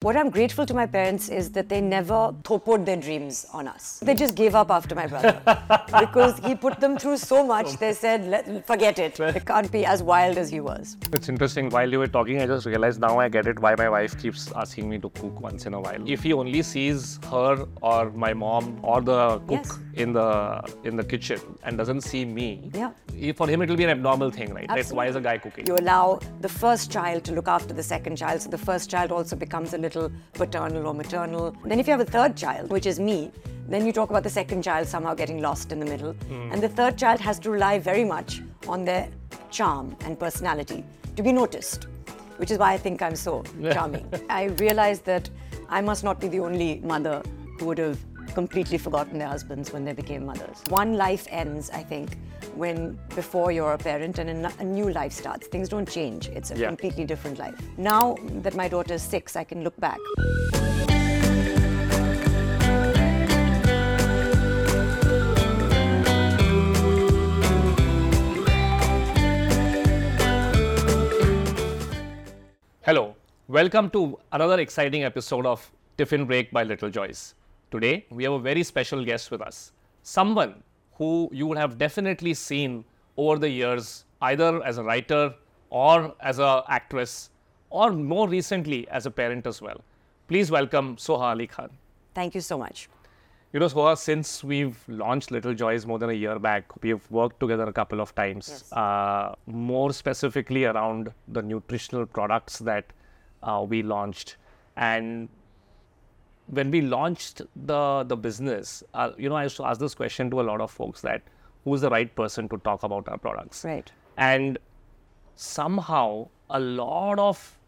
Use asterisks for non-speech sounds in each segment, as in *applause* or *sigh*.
What I'm grateful to my parents is that they never torpedoed their dreams on us. They just gave up after my brother *laughs* because he put them through so much. They said, Let, "Forget it. It can't be as wild as he was." It's interesting. While you were talking, I just realized now I get it why my wife keeps asking me to cook once in a while. If he only sees her or my mom or the cook Yes. In the in the kitchen and doesn't see me, Yeah. he- for him it will be an abnormal thing, right? Like, why is a guy cooking? You allow the first child to look after the second child, so the first child also becomes a little paternal or maternal. Then, if you have a third child, which is me, then you talk about the second child somehow getting lost in the middle. Hmm. And the third child has to rely very much on their charm and personality to be noticed, which is why I think I'm so *laughs* charming. I realized that I must not be the only mother who would have completely forgotten their husbands when they became mothers. One life ends, I think, when before you're a parent and a new life starts. Things don't change. It's a Yeah. completely different life. Now that my daughter is six, I can look back. Hello, welcome to another exciting episode of Tiffin Break by Little Joys. Today, we have a very special guest with us. Someone who you would have definitely seen over the years, either as a writer or as an actress, or more recently as a parent as well. Please welcome Soha Ali Khan. Thank you so much. You know, Soha, since we've launched Little Joys more than a year back, we've worked together a couple of times, Yes. uh, more specifically around the nutritional products that uh, we launched. And when we launched the, the business, uh, you know, I used to ask this question to a lot of folks that who's the right person to talk about our products? Right. And somehow, a lot of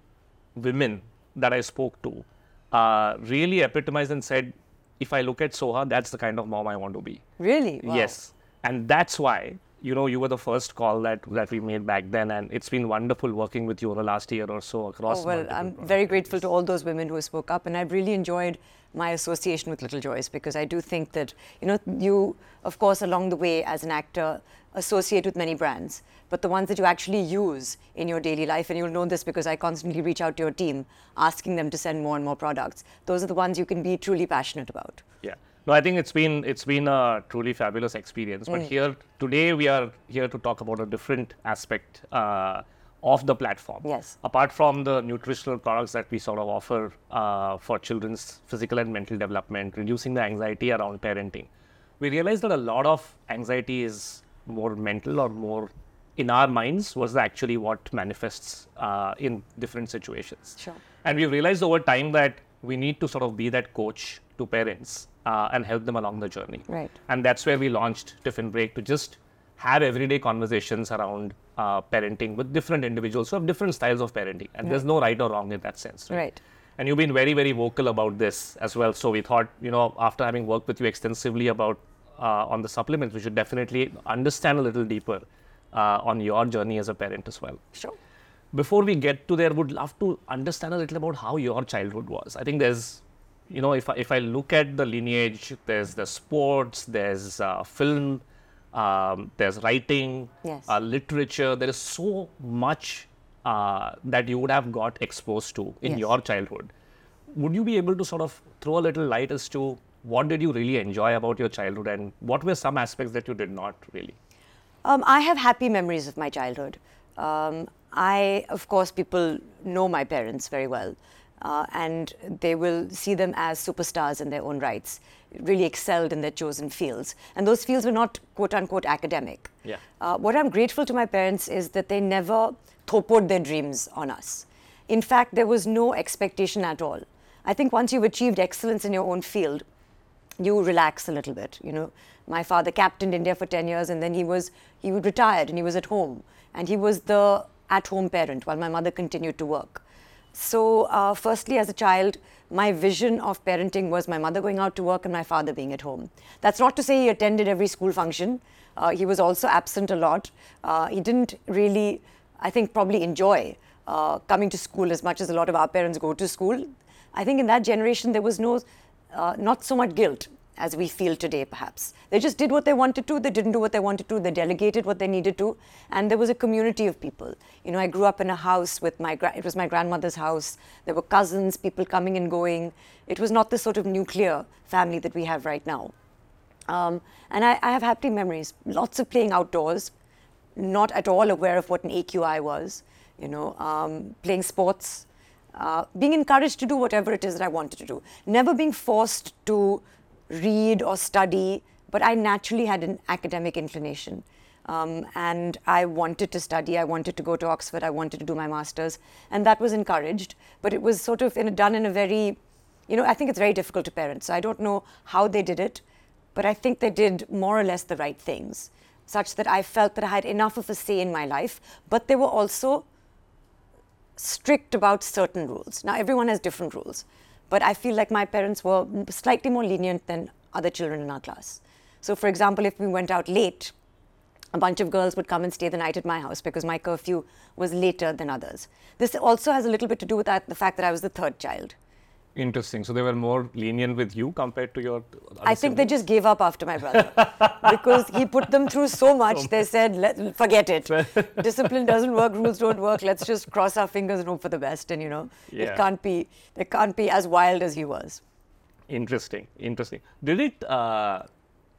women that I spoke to uh, really epitomized and said, if I look at Soha, that's the kind of mom I want to be. Really? Wow. Yes. And that's why, you know, you were the first call that, that we made back then. And it's been wonderful working with you over the last year or so across. Oh, well, I'm products. very grateful to all those women who spoke up, and I've really enjoyed my association with Little Joys because I do think that, you know, you, of course, along the way as an actor, associate with many brands, but the ones that you actually use in your daily life, and you'll know this because I constantly reach out to your team asking them to send more and more products, those are the ones you can be truly passionate about. Yeah. No, I think it's been it's been a truly fabulous experience. Mm. But here today we are here to talk about a different aspect uh, of the platform. Yes. Apart from the nutritional products that we sort of offer uh, for children's physical and mental development, reducing the anxiety around parenting, we realized that a lot of anxiety is more mental or more in our minds was actually what manifests uh, in different situations. Sure. And we've realized over time that we need to sort of be that coach to parents uh, and help them along the journey. Right. And that's where we launched Tiffin Break to just have everyday conversations around uh, parenting with different individuals who have different styles of parenting. And there's no right or wrong in that sense. Right. And you've been very, very vocal about this as well. So we thought, you know, after having worked with you extensively about uh, on the supplements, we should definitely understand a little deeper uh, on your journey as a parent as well Sure. before we get to there, would love to understand a little about how your childhood was. I think there's, you know, if I, if I look at the lineage, there's the sports, there's uh, film, um, there's writing, Yes. uh, literature. There is so much uh, that you would have got exposed to in Yes. your childhood. Would you be able to sort of throw a little light as to what did you really enjoy about your childhood and what were some aspects that you did not really? Um, I have happy memories of my childhood. Um, I, of course, people know my parents very well, uh, and they will see them as superstars in their own rights, really excelled in their chosen fields. And those fields were not quote unquote academic. Yeah. Uh, what I'm grateful to my parents is that they never torpedoed their dreams on us. In fact, there was no expectation at all. I think once you've achieved excellence in your own field, you relax a little bit. You know, my father captained India for 10 years and then he was, he would retired and he was at home. And he was the at home parent while my mother continued to work. So, uh, firstly, as a child, my vision of parenting was my mother going out to work and my father being at home. That's not to say he attended every school function. Uh, he was also absent a lot. Uh, he didn't really, I think, probably enjoy uh, coming to school as much as a lot of our parents go to school. I think in that generation there was no, uh, not so much guilt as we feel today, perhaps. They just did what they wanted to, they didn't do what they wanted to, they delegated what they needed to, and there was a community of people. You know, I grew up in a house with my, gra- it was my grandmother's house, there were cousins, people coming and going. It was not the sort of nuclear family that we have right now. Um, and I, I have happy memories, lots of playing outdoors, not at all aware of what an AQI was, you know, um, playing sports, uh, being encouraged to do whatever it is that I wanted to do, never being forced to read or study, but I naturally had an academic inclination. Um, and I wanted to study, I wanted to go to Oxford, I wanted to do my master's, and that was encouraged. But it was sort of in a, done in a very, you know, I think it's very difficult to parents. So I don't know how they did it, but I think they did more or less the right things, such that I felt that I had enough of a say in my life, but they were also strict about certain rules. Now, everyone has different rules, but I feel like my parents were slightly more lenient than other children in our class. So, for example, if we went out late, a bunch of girls would come and stay the night at my house because my curfew was later than others. This also has a little bit to do with that, the fact that I was the third child. Interesting. So they were more lenient with you compared to your. Other I think they just gave up after my brother *laughs* because he put them through so much. They said, Let, "Forget it. *laughs* Discipline doesn't work. Rules don't work. Let's just cross our fingers and hope for the best." And you know, Yeah. it can't be. They can't be as wild as he was. Interesting, interesting. Did it, uh,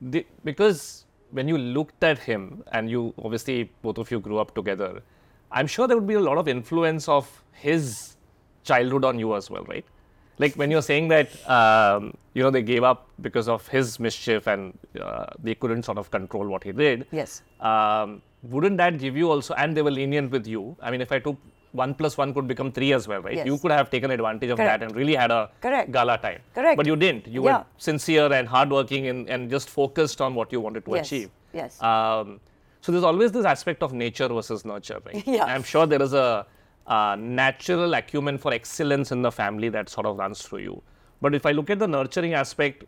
di- because when you looked at him and you obviously both of you grew up together, I'm sure there would be a lot of influence of his childhood on you as well, right? Like when you're saying that, um, you know, they gave up because of his mischief and uh, they couldn't sort of control what he did. Yes. Um, wouldn't that give you also, and they were lenient with you? I mean, if I took one plus one could become three as well, right? Yes. You could have taken advantage of Correct. that and really had a Correct. gala time. Correct. But you didn't. You Yeah. were sincere and hardworking and, and just focused on what you wanted to Yes. achieve. Yes. Um, so there's always this aspect of nature versus nurture, right? *laughs* Yeah. I'm sure there is a, uh natural acumen for excellence in the family that sort of runs through you. But if I look at the nurturing aspect,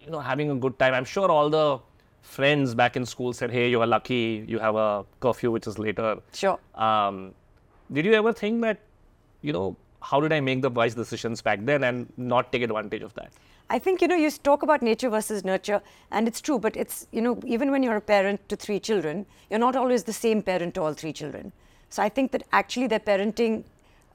you know, having a good time, I'm sure all the friends back in school said, hey, you are lucky, you have a curfew which is later. Sure. Um, did you ever think that, you know, how did I make the wise decisions back then and not take advantage of that? I think you know you talk about nature versus nurture, and it's true. But it's you know even when you're a parent to three children, you're not always the same parent to all three children. So I think that actually their parenting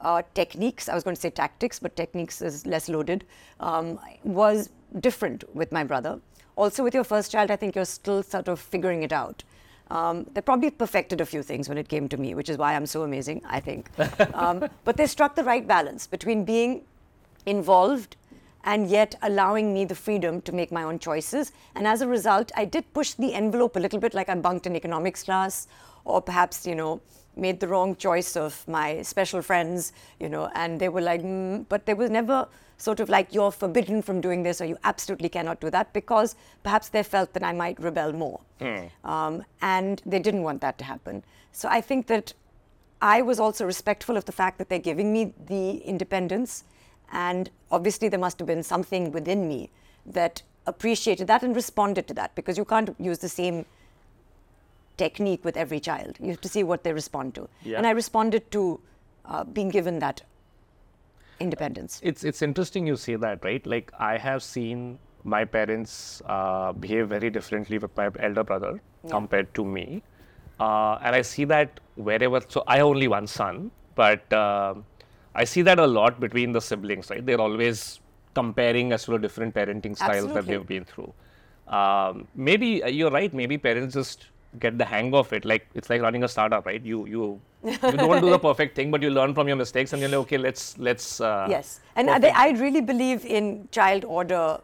uh, techniques, I was going to say tactics, but techniques is less loaded, um, was different with my brother. Also with your first child, I think you're still sort of figuring it out. Um, they probably perfected a few things when it came to me, which is why I'm so amazing, I think. *laughs* um, but they struck the right balance between being involved and yet allowing me the freedom to make my own choices. And as a result, I did push the envelope a little bit, like I bunked an economics class, or perhaps, you know, made the wrong choice of my special friends, you know, and they were like, mm, but there was never sort of like, you're forbidden from doing this, or you absolutely cannot do that, because perhaps they felt that I might rebel more. Um, and they didn't want that to happen. So I think that I was also respectful of the fact that they're giving me the independence. And obviously, there must have been something within me that appreciated that and responded to that because you can't use the same technique with every child. You have to see what they respond to. Yeah. And I responded to uh, being given that independence. It's it's interesting you say that, right? Like I have seen my parents uh, behave very differently with my elder brother compared to me, uh, and I see that wherever. So I have only one son, but um I see that a lot between the siblings, right? They're always comparing as to the different parenting styles that they've been through. Um, maybe uh, you're right. Maybe parents just get the hang of it. Like it's like running a startup, right? You you you don't do the perfect thing, but you learn from your mistakes, and you're like, okay, let's let's. Uh, Yes, and I, I really believe in child order,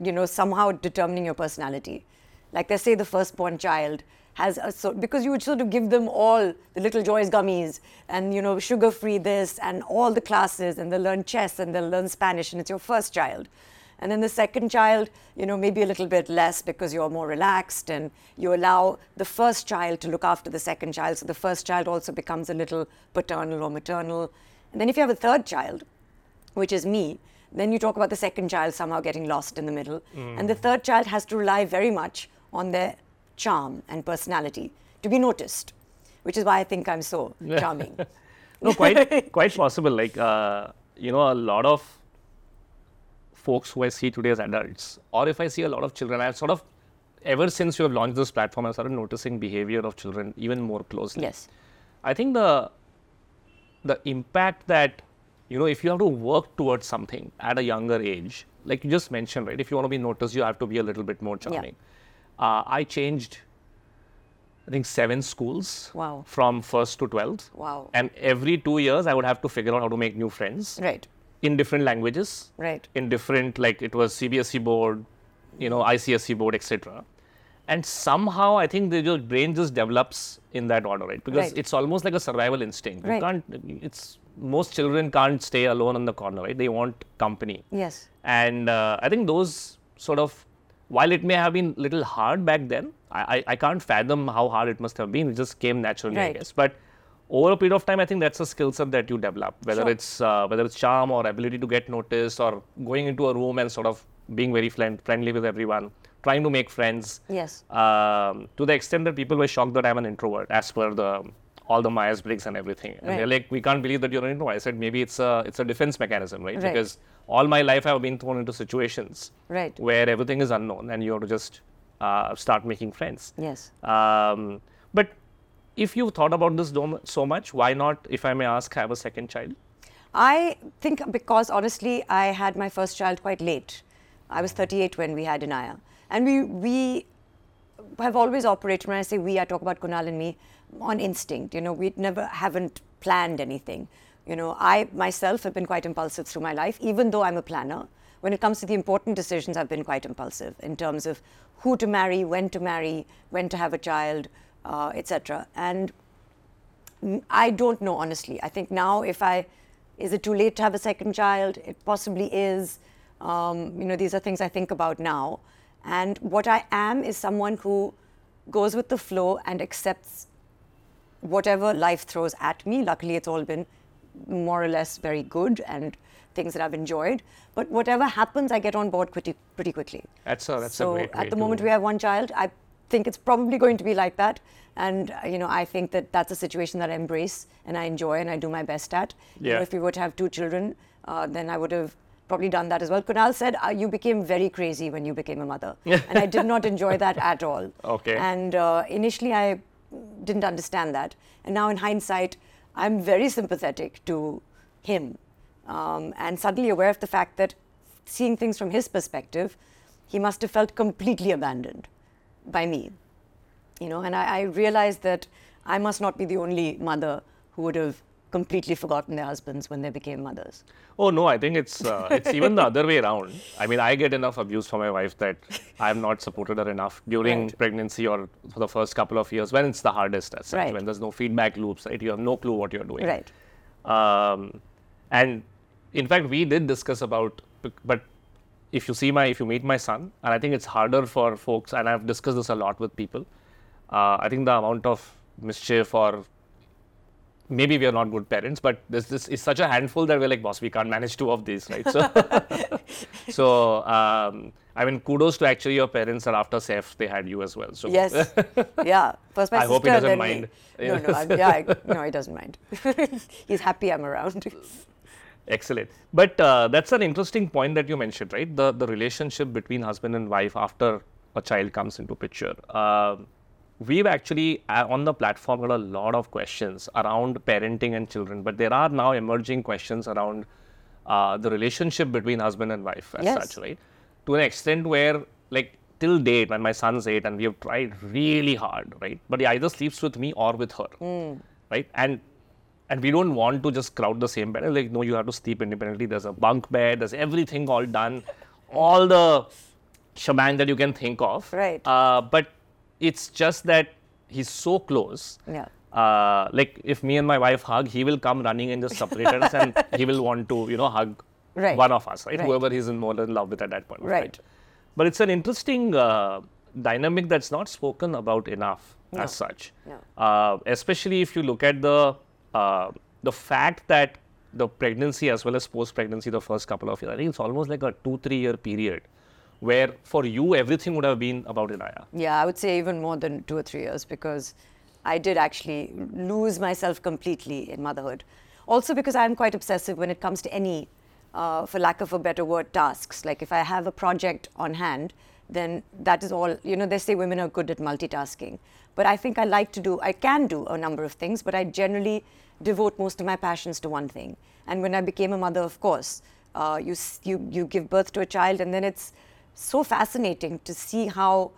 you know, somehow determining your personality. Like they say, the firstborn child has a sort because you would sort of give them all the little joys gummies and you know sugar-free this and all the classes and they'll learn chess and they'll learn Spanish and it's your first child. And then the second child, you know, maybe a little bit less because you're more relaxed and you allow the first child to look after the second child. So the first child also becomes a little paternal or maternal. And then if you have a third child, which is me, then you talk about the second child somehow getting lost in the middle. And the third child has to rely very much on their charm and personality to be noticed, which is why I think I'm so charming. *laughs* no, quite *laughs* quite possible. Like uh, you know, a lot of folks who I see today as adults, or if I see a lot of children, I've sort of, ever since you have launched this platform, I've started noticing behavior of children even more closely. Yes. I think the the impact that you know if you have to work towards something at a younger age, like you just mentioned, right? If you want to be noticed, you have to be a little bit more charming. Uh, I changed, I think seven schools Wow. from first to twelfth. Wow. And every two years, I would have to figure out how to make new friends Right. In different languages, Right. in different like it was CBSE E board, you know, ICSE E board, etc. And somehow I think the, your brain just develops in that order, right? Because Right. it's almost like a survival instinct. right. You can't. It's most children can't stay alone in the corner, right? They want company. Yes. And uh, I think those sort of, while it may have been a little hard back then, I, I, I can't fathom how hard it must have been. It just came naturally, I guess. But over a period of time, I think that's a skill set that you develop, whether Sure. it's uh, whether it's charm or ability to get noticed or going into a room and sort of being very friend, friendly with everyone, trying to make friends. Yes. Um, to the extent that people were shocked that I'm an introvert, as per the all the Myers Briggs and everything. And they're like, we can't believe that you're an introvert. I said maybe it's a it's a defense mechanism, right? Right. Because all my life I've been thrown into situations Right. where everything is unknown and you have to just uh, start making friends. Yes. Um, but if you've thought about this so much, why not, if I may ask, have a second child? I think because honestly, I had my first child quite late. I was 38 when we had Inaya. And we, we have always operated, when I say we, I talk about Kunal and me, on instinct. You know, we never haven't planned anything. You know, I myself have been quite impulsive through my life, even though I'm a planner. When it comes to the important decisions, I've been quite impulsive in terms of who to marry, when to marry, when to have a child, uh, etc. And I don't know honestly. I think now, if I is it too late to have a second child? It possibly is. Um, you know, these are things I think about now. And what I am is someone who goes with the flow and accepts whatever life throws at me. Luckily, it's all been more or less very good and things that I've enjoyed. But whatever happens, I get on board pretty pretty quickly. That's a, that's so a great way at the moment we have one child, I think it's probably going to be like that. And uh, you know, I think that that's a situation that I embrace and I enjoy and I do my best at. You know, if we were to have two children, uh, then I would have probably done that as well. Kunal said uh, you became very crazy when you became a mother, *laughs* and I did not enjoy that at all. Okay. And uh, initially, I didn't understand that, and now in hindsight, I'm very sympathetic to him, um, and suddenly aware of the fact that seeing things from his perspective, he must have felt completely abandoned by me. You know, and I, I realized that I must not be the only mother who would have completely forgotten their husbands when they became mothers. Oh no, I think it's uh, it's even the other way around. I mean, I get enough abuse from my wife that I have not supported her enough during Right. pregnancy or for the first couple of years when it's the hardest. As such, Right. when there's no feedback loops, right? You have no clue what you're doing. Right. Um, and in fact, we did discuss about, but if you see my, if you meet my son, and I think it's harder for folks, and I've discussed this a lot with people. Uh, I think the amount of mischief or maybe we are not good parents, but this this is such a handful that we're like, boss, we can't manage two of these, right? So, *laughs* so um, I mean, kudos to actually your parents that after Saif they had you as well. So Yes. yeah. First my *laughs* I sister. hope he doesn't mind. No, no. I, yeah. I, no, he doesn't mind. *laughs* He's happy I'm around. Excellent. But uh, that's an interesting point that you mentioned, right? The the relationship between husband and wife after a child comes into picture. Um we've actually uh, on the platform got a lot of questions around parenting and children, but there are now emerging questions around uh, the relationship between husband and wife as Yes. such, right? To an extent where, like, till date, when my son's eight, and we have tried really hard, right? But he either sleeps with me or with her, right? And and we don't want to just crowd the same bed. Like, no, you have to sleep independently. There's a bunk bed. There's everything all done, all the shebang that you can think of. Right. Uh, but it's just that he's so close. Yeah. Uh, like if me and my wife hug, he will come running and just separate us, and *laughs* he will want to, you know, hug Right. one of us, right? Right. Whoever he's in more in love with at that point. of Right. But it's an interesting uh, dynamic that's not spoken about enough No. as such. No. Uh, especially if you look at the uh, the fact that the pregnancy as well as post pregnancy, the first couple of years, I think it's almost like a two three year period where for you everything would have been about Inaya. Yeah, I would say even more than two or three years because I did actually lose myself completely in motherhood. Also because I'm quite obsessive when it comes to any uh, for lack of a better word, tasks. Like if I have a project on hand, then that is all. You know, they say women are good at multitasking, but I think I like to do. I can do a number of things, but I generally devote most of my passions to one thing. And when I became a mother, of course, uh, you you you give birth to a child, and then it's so fascinating to see how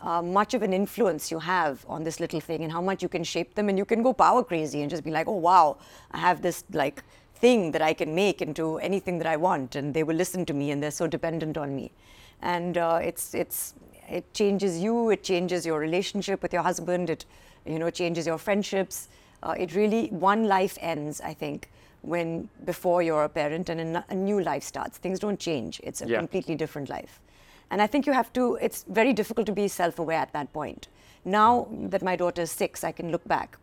uh, much of an influence you have on this little thing and how much you can shape them and you can go power crazy and just be like oh wow i have this like thing that i can make into anything that i want and they will listen to me and they're so dependent on me and uh, it's it's it changes you it changes your relationship with your husband it you know changes your friendships uh, it really one life ends i think when before you're a parent and a new life starts things don't change it's a Yeah. completely different life and I think you have to, it's very difficult to be self aware at that point. Now that my daughter is six, I can look back.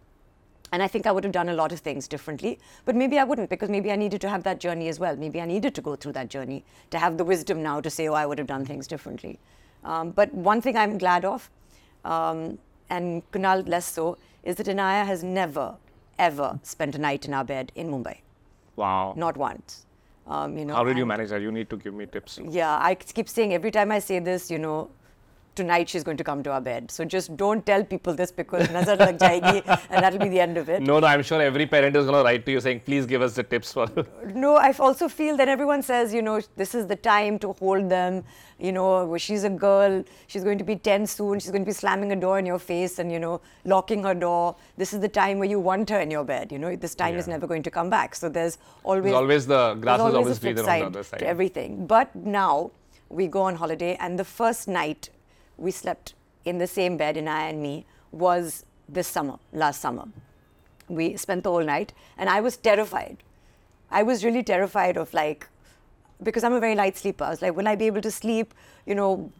And I think I would have done a lot of things differently, but maybe I wouldn't because maybe I needed to have that journey as well. Maybe I needed to go through that journey to have the wisdom now to say, oh, I would have done things differently. Um, but one thing I'm glad of, um, and Kunal less so, is that Inaya has never, ever spent a night in our bed in Mumbai. Wow. Not once. Um, you know, How did you manage that? You need to give me tips. yeah, I keep saying every time I say this, you know, tonight she's going to come to our bed. So just don't tell people this because nazar lag jayegi and that'll be the end of it. No, no, I'm sure every parent is going to write to you saying, please give us the tips for. *laughs* No, I also feel that everyone says, you know, this is the time to hold them. You know, she's a girl, she's going to be 10 soon, she's going to be slamming a door in your face and, you know, locking her door. This is the time where you want her in your bed. You know, this time is never going to come back. So there's always. There's always the grass There's is always always greener on the other side. to everything. But now we go on holiday, and the first night we slept in the same bed, Inaya and me, was this summer, last summer. We spent the whole night, and I was terrified. I was really terrified of like, because I'm a very light sleeper. I was like, will I be able to sleep? You know,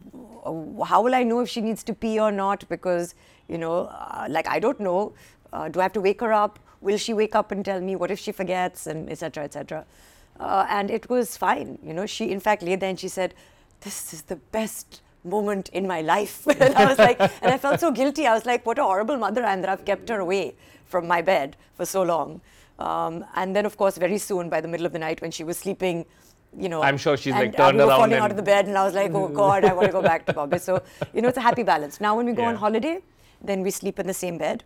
how will I know if she needs to pee or not? Because, you know, uh, like, I don't know. Uh, do I have to wake her up? Will she wake up and tell me? What if she forgets? And etc. etc. Uh, and it was fine. You know, she in fact lay there and she said, "This is the best moment in my life." *laughs* and I was like, and I felt so guilty. I was like, "What a horrible mother I am that I've kept her away from my bed for so long." Um, and then, of course, very soon, by the middle of the night, when she was sleeping, you know, I'm sure she's, and, like, turned we were around falling and- out of the bed, and I was like, "Oh *laughs* God, I want to go back to Bombay." So, you know, it's a happy balance. Now, when we go on holiday, then we sleep in the same bed,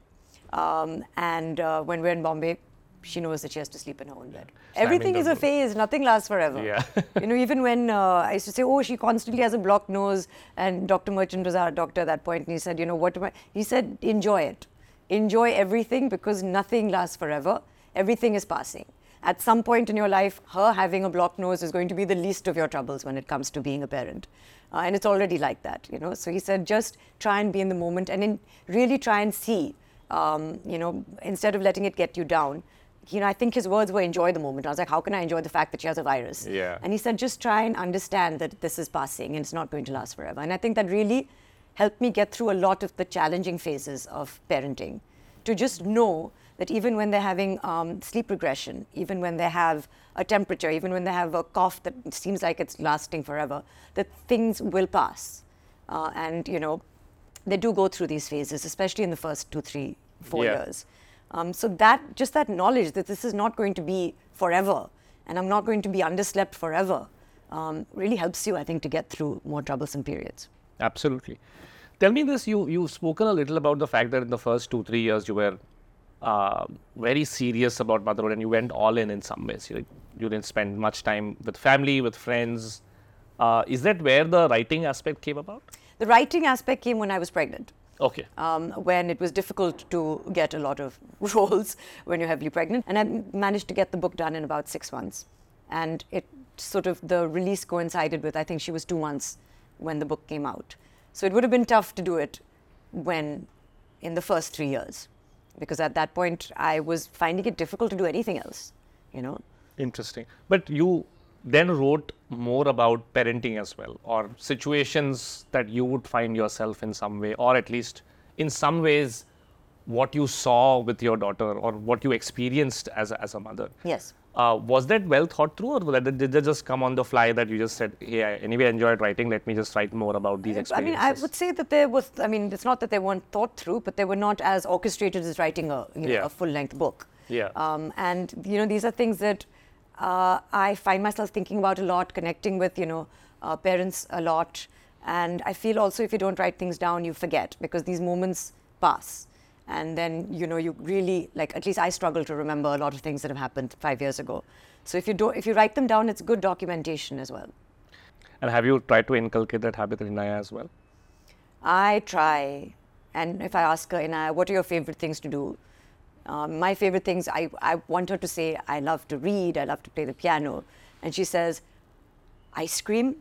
um, and uh, when we're in Bombay, she knows that she has to sleep in her own bed. Everything is a phase. Nothing lasts forever. Yeah. *laughs* you know, even when uh, I used to say, "Oh, she constantly has a blocked nose," and Dr. Merchant was our doctor at that point, and he said, "You know what? Am I? He said, enjoy it, enjoy everything because nothing lasts forever. Everything is passing." At some point in your life, her having a blocked nose is going to be the least of your troubles when it comes to being a parent. Uh, and it's already like that, you know. So he said, just try and be in the moment and in, really try and see, um, you know, instead of letting it get you down. You know, I think his words were enjoy the moment. I was like, how can I enjoy the fact that she has a virus? Yeah. And he said, just try and understand that this is passing and it's not going to last forever. And I think that really helped me get through a lot of the challenging phases of parenting. To just know that even when they're having um, sleep regression, even when they have a temperature, even when they have a cough that seems like it's lasting forever, that things will pass. Uh, and, you know, they do go through these phases, especially in the first two, three, four Yeah. years. Um, so that just that knowledge that this is not going to be forever, and I'm not going to be underslept forever, um, really helps you, I think, to get through more troublesome periods. Absolutely. Tell me this: you you've spoken a little about the fact that in the first two three years you were uh, very serious about motherhood and you went all in in some ways. You, you didn't spend much time with family, with friends. Uh, is that where the writing aspect came about? The writing aspect came when I was pregnant. Okay. um, when it was difficult to get a lot of *laughs* roles when you're heavily pregnant. And I managed to get the book done in about six months. And it sort of, the release coincided with, I think she was two months when the book came out. So it would have been tough to do it when, in the first three years. Because at that point, I was finding it difficult to do anything else, you know. Interesting. But you then wrote more about parenting as well, or situations that you would find yourself in some way, or at least in some ways, what you saw with your daughter or what you experienced as a, as a mother. Yes. Uh, was that well thought through, or did that just come on the fly that you just said, "Hey, I anyway enjoyed writing. Let me just write more about these experiences"? I mean, I would say that there was, I mean, it's not that they weren't thought through, but they were not as orchestrated as writing a, you know, Yeah. a full length book. Yeah. Um, and, you know, these are things that uh, I find myself thinking about a lot, connecting with you know uh, parents a lot, and I feel also if you don't write things down, you forget because these moments pass, and then you know you really like. At least I struggle to remember a lot of things that have happened five years ago. So if you don't, if you write them down, it's good documentation as well. And have you tried to inculcate that habit in Inaya as well? I try, and if I ask her, Inaya, what are your favorite things to do? Um, my favorite things, I, I want her to say, I love to read, I love to play the piano. And she says, ice cream,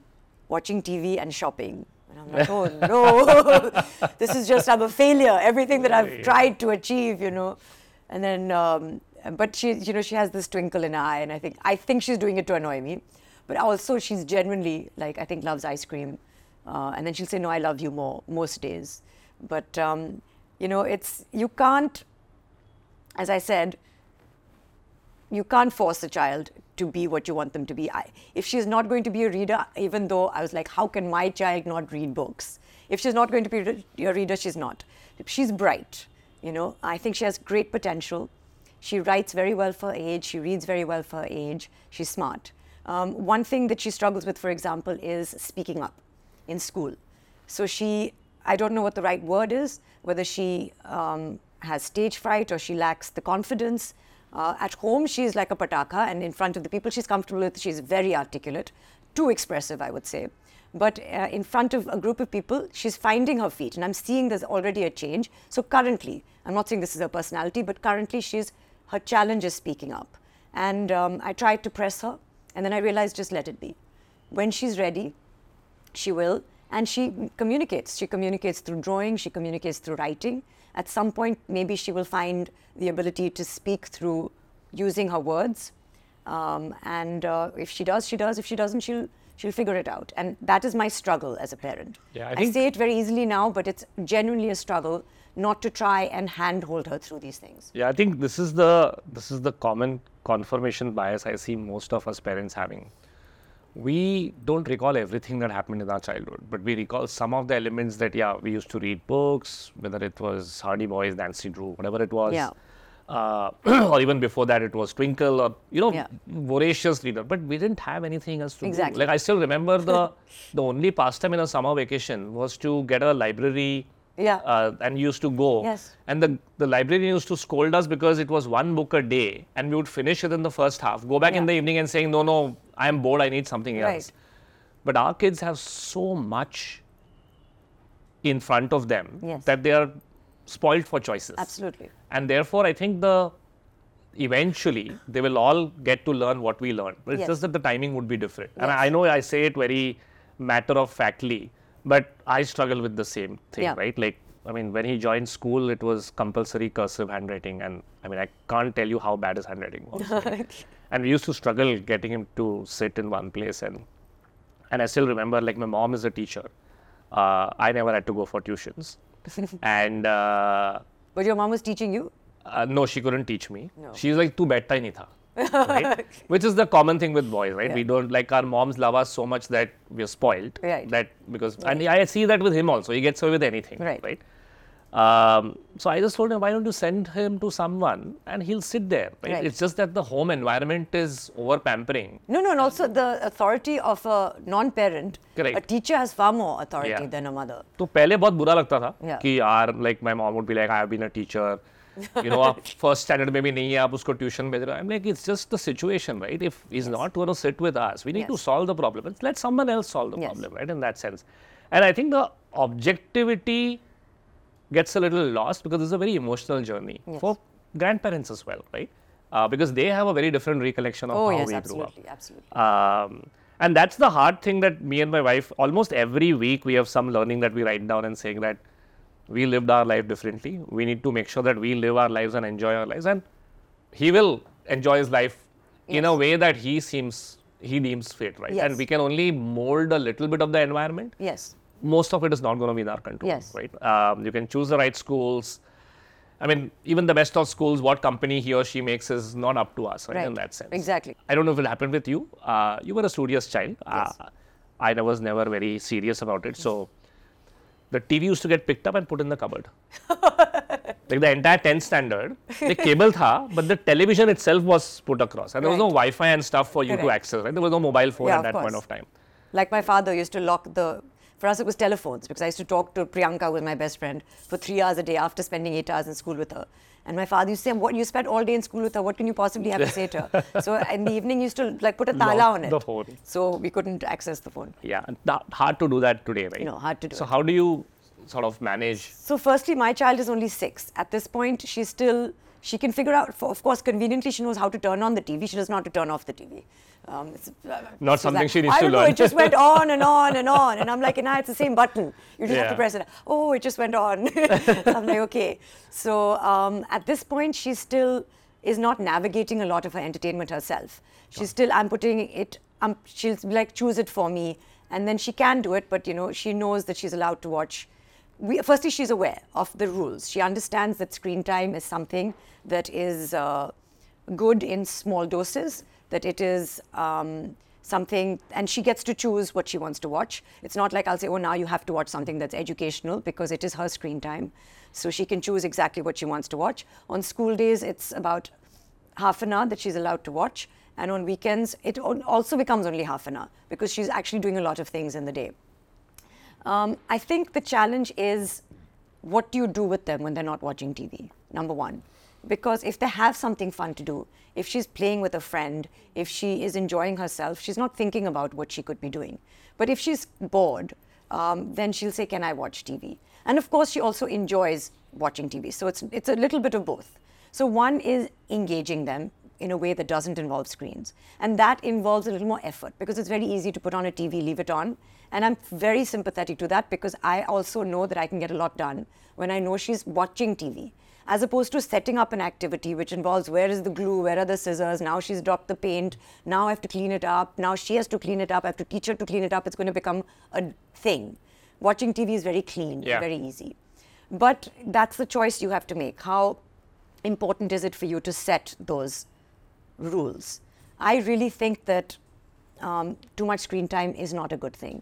watching TV, and shopping. And I'm like, oh no, *laughs* *laughs* this is just, I'm a failure. Everything that I've tried to achieve, you know. And then, um, but she, you know, she has this twinkle in her eye, and I think, I think she's doing it to annoy me. But also, she's genuinely, like, I think loves ice cream. Uh, and then she'll say, no, I love you more, most days. But, um, you know, it's, you can't, as I said, you can't force a child to be what you want them to be. I, if she's not going to be a reader, even though I was like, how can my child not read books? If she's not going to be a reader, she's not. She's bright, you know. I think she has great potential. She writes very well for her age. She reads very well for her age. She's smart. Um, one thing that she struggles with, for example, is speaking up in school. So she, I don't know what the right word is, whether she um, has stage fright or she lacks the confidence. Uh, at home, she's like a pataka, and in front of the people she's comfortable with, she's very articulate, too expressive, I would say. But uh, in front of a group of people, she's finding her feet, and I'm seeing there's already a change. So currently, I'm not saying this is her personality, but currently, she's her challenge is speaking up. And um, I tried to press her, and then I realized just let it be. When she's ready, she will, and she communicates. She communicates through drawing, she communicates through writing at some point, maybe she will find the ability to speak through using her words. Um, and uh, if she does, she does. If she doesn't, she'll she'll figure it out. And that is my struggle as a parent. Yeah, I I, say it very easily now, but it's genuinely a struggle not to try and handhold her through these things. Yeah, I think this is the this is the common confirmation bias I see most of us parents having. We don't recall everything that happened in our childhood, but we recall some of the elements that yeah we used to read books, whether it was Hardy Boys, Nancy Drew, whatever it was. Yeah. Uh, *clears throat* or even before that, it was Twinkle, or you know, Yeah. voracious reader. But we didn't have anything else to Exactly. do. Like I still remember the *laughs* the only pastime in a summer vacation was to get a library Yeah. uh, and used to go. Yes. And the, the librarian used to scold us because it was one book a day and we would finish it in the first half, go back in the evening and saying, no, no, I am bored, I need something else. Right. But our kids have so much in front of them Yes. that they are spoiled for choices. Absolutely. And therefore, I think the eventually they will all get to learn what we learned. But it's Yes. just that the timing would be different. And I know I say it very matter of factly, but I struggle with the same thing, Yeah. right? Like, I mean, when he joined school, it was compulsory cursive handwriting, and I mean, I can't tell you how bad his handwriting was. *laughs* right? And we used to struggle getting him to sit in one place, and and I still remember, like, my mom is a teacher. Uh, I never had to go for tuitions, *laughs* and. Uh, But your mom was teaching you? uh, no, she couldn't teach me. No. She's like, tu beta hi nahi tha. *laughs* right? Which is the common thing with boys, right? We don't like our moms love us so much that we're spoiled. Right. That because and I see that with him also. He gets away with anything. Right. Right. Um, so I just told him, why don't you send him to someone and he'll sit there. Right? Right. It's just that the home environment is over pampering. No, no, and also the authority of a non-parent. Correct. A teacher has far more authority Yeah. than a mother. तो पहले बहुत बुरा लगता था Yeah. कि यार like my mom would be like I have been a teacher you know आप *laughs* first standard में भी नहीं है आप उसको tuition भेज रहे हो I'm like it's just the situation right if he's not going to sit with us we need to Yes. solve the problem Let's let someone else solve the Yes. problem right in that sense and I think the objectivity gets a little lost because it's a very emotional journey Yes. for grandparents as well right uh, because they have a very different recollection of Oh, how yes, we grew up absolutely, absolutely. um, and that's the hard thing that me and my wife almost every week we have some learning that we write down and saying that we lived our life differently. We need to make sure that we live our lives and enjoy our lives. And he will enjoy his life in a way that he seems he deems fit, right? Yes. And we can only mold a little bit of the environment. Yes. Most of it is not going to be in our control, Yes. right? Um, you can choose the right schools. I mean, even the best of schools, what company he or she makes is not up to us, right? Right. In that sense. Exactly. I don't know if it happened with you. Uh, you were a studious child. Yes. Uh, I was never very serious about it. So the TV used to get picked up and put in the cupboard. *laughs* like the entire 10th standard, the cable tha, but the television itself was put across. And there was no Wi-Fi and stuff for you to access, right? There was no mobile phone Yeah, at that point of time. Like my father used to lock the, for us it was telephones because I used to talk to Priyanka, who was my best friend, for three hours a day after spending eight hours in school with her. And my father used to say, what, you spent all day in school with her, what can you possibly have to say to her? *laughs* so in the evening, you used to like put a tala Lock on it. the phone. So we couldn't access the phone. Yeah, and hard to do that today, right? know, hard to do So it. how do you sort of manage? So firstly, my child is only six. At this point, she's still, she can figure out, for, of course, conveniently, she knows how to turn on the TV. She doesn't how to turn off the TV. Um, it's, uh, Not something like, she needs I to don't know, learn." it just went on and *laughs* on and on. And I'm like, nah, it's the same button. You just have to press it. Oh, it just went on. *laughs* I'm like, okay. So um, at this point, she still is not navigating a lot of her entertainment herself. She's still, I'm putting it, um, she'll like, choose it for me. And then she can do it, but you know, she knows that she's allowed to watch we, firstly, she's aware of the rules. She understands that screen time is something that is uh, good in small doses, that it is um, something, and she gets to choose what she wants to watch. It's not like I'll say, oh, now you have to watch something that's educational because it is her screen time. So she can choose exactly what she wants to watch. On school days, it's about half an hour that she's allowed to watch. And on weekends, it also becomes only half an hour because she's actually doing a lot of things in the day. Um, I think the challenge is what do you do with them when they're not watching TV? Number one. Because if they have something fun to do, if she's playing with a friend, if she is enjoying herself, she's not thinking about what she could be doing. But if she's bored, um, then she'll say, Can I watch TV? And of course, she also enjoys watching TV. So it's, it's a little bit of both. So one is engaging them in a way that doesn't involve screens. And that involves a little more effort because it's very easy to put on a TV, leave it on. And I'm very sympathetic to that because I also know that I can get a lot done when I know she's watching TV. As opposed to setting up an activity which involves where is the glue, where are the scissors, now she's dropped the paint, now I have to clean it up, now she has to clean it up, I have to teach her to clean it up, it's going to become a thing. Watching TV is very clean, Yeah. very easy. But that's the choice you have to make. How important is it for you to set those rules? I really think that um, too much screen time is not a good thing.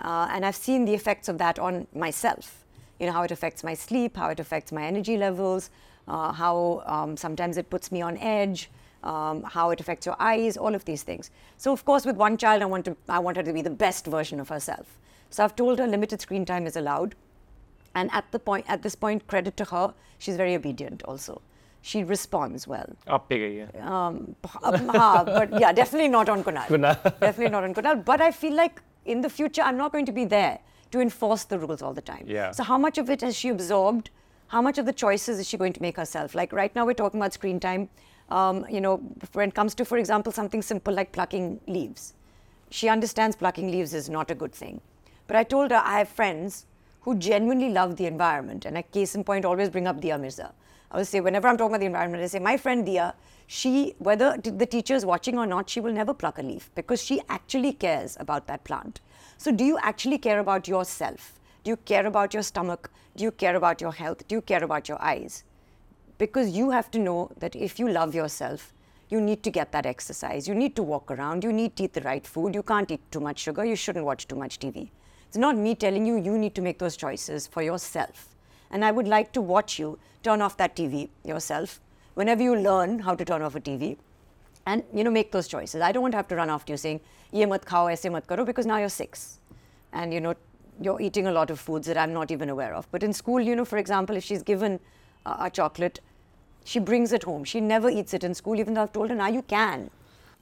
Uh, and I've seen the effects of that on myself. You know, how it affects my sleep, how it affects my energy levels, uh, how um, sometimes it puts me on edge, um, how it affects your eyes, all of these things. So, of course, with one child, I want, to, I want her to be the best version of herself. So, I've told her limited screen time is allowed. And at, the point, at this point, credit to her, she's very obedient also. She responds well. Up pe gayi hai. Um, um, but yeah, definitely not on Kunal. Kunal. *laughs* definitely not on Kunal. But I feel like in the future, I'm not going to be there to enforce the rules all the time. Yeah. So how much of it has she absorbed? How much of the choices is she going to make herself? Like right now, we're talking about screen time. Um, you know, when it comes to, for example, something simple like plucking leaves, she understands plucking leaves is not a good thing. But I told her I have friends who genuinely love the environment, and a case in point, always bring up Dia Mirza. I will say whenever I'm talking about the environment, I say my friend Dia, she whether the teacher is watching or not, she will never pluck a leaf because she actually cares about that plant. So, do you actually care about yourself? Do you care about your stomach? Do you care about your health? Do you care about your eyes? because you have to know that if you love yourself, you need to get that exercise. You need to walk around. You need to eat the right food. You can't eat too much sugar. You shouldn't watch too much TV. It's not me telling you, you need to make those choices for yourself. And I would like to watch you turn off that TV yourself whenever you learn how to turn off a TV and you know make those choices. I don't want to have to run after you saying, ye mat khao, aise mat karo, because now you're six. And you know, you're eating a lot of foods that I'm not even aware of. But in school, you know, for example, if she's given uh, a chocolate, she brings it home. She never eats it in school, even though I've told her now you can.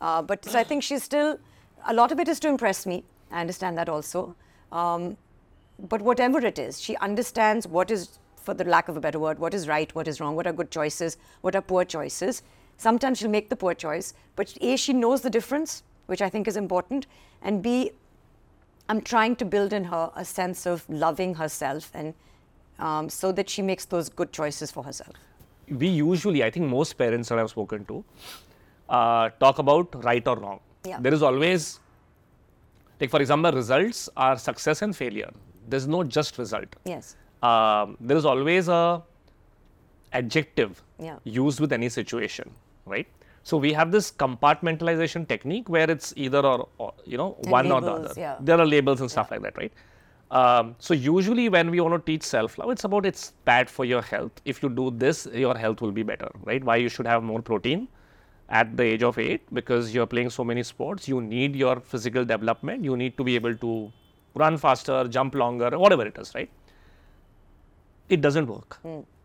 Uh, but so I think she's still, a lot of it is to impress me. I understand that also. Um, but whatever it is, she understands what is, for the lack of a better word, what is right, what is wrong, what are good choices, what are poor choices. Sometimes she'll make the poor choice, but A, she knows the difference, which I think is important, and B, I'm trying to build in her a sense of loving herself and um, so that she makes those good choices for herself. we usually, I think most parents that I've spoken to, uh, talk about right or wrong. Yeah. There is always, like for example, results are success and failure. There's no just result. Yes. Um, there is always a adjective Yeah. used with any situation, right? So we have this compartmentalization technique where it's either or, or you know, And one or the other. yeah. There are labels and stuff like that, right? Um, so usually when we want to teach self-love, it's about it's bad for your health. If you do this, your health will be better, right? Why you should have more protein at the age of eight because you're playing so many sports. You need your physical development. You need to be able to run faster, jump longer, whatever it is, right? It doesn't work,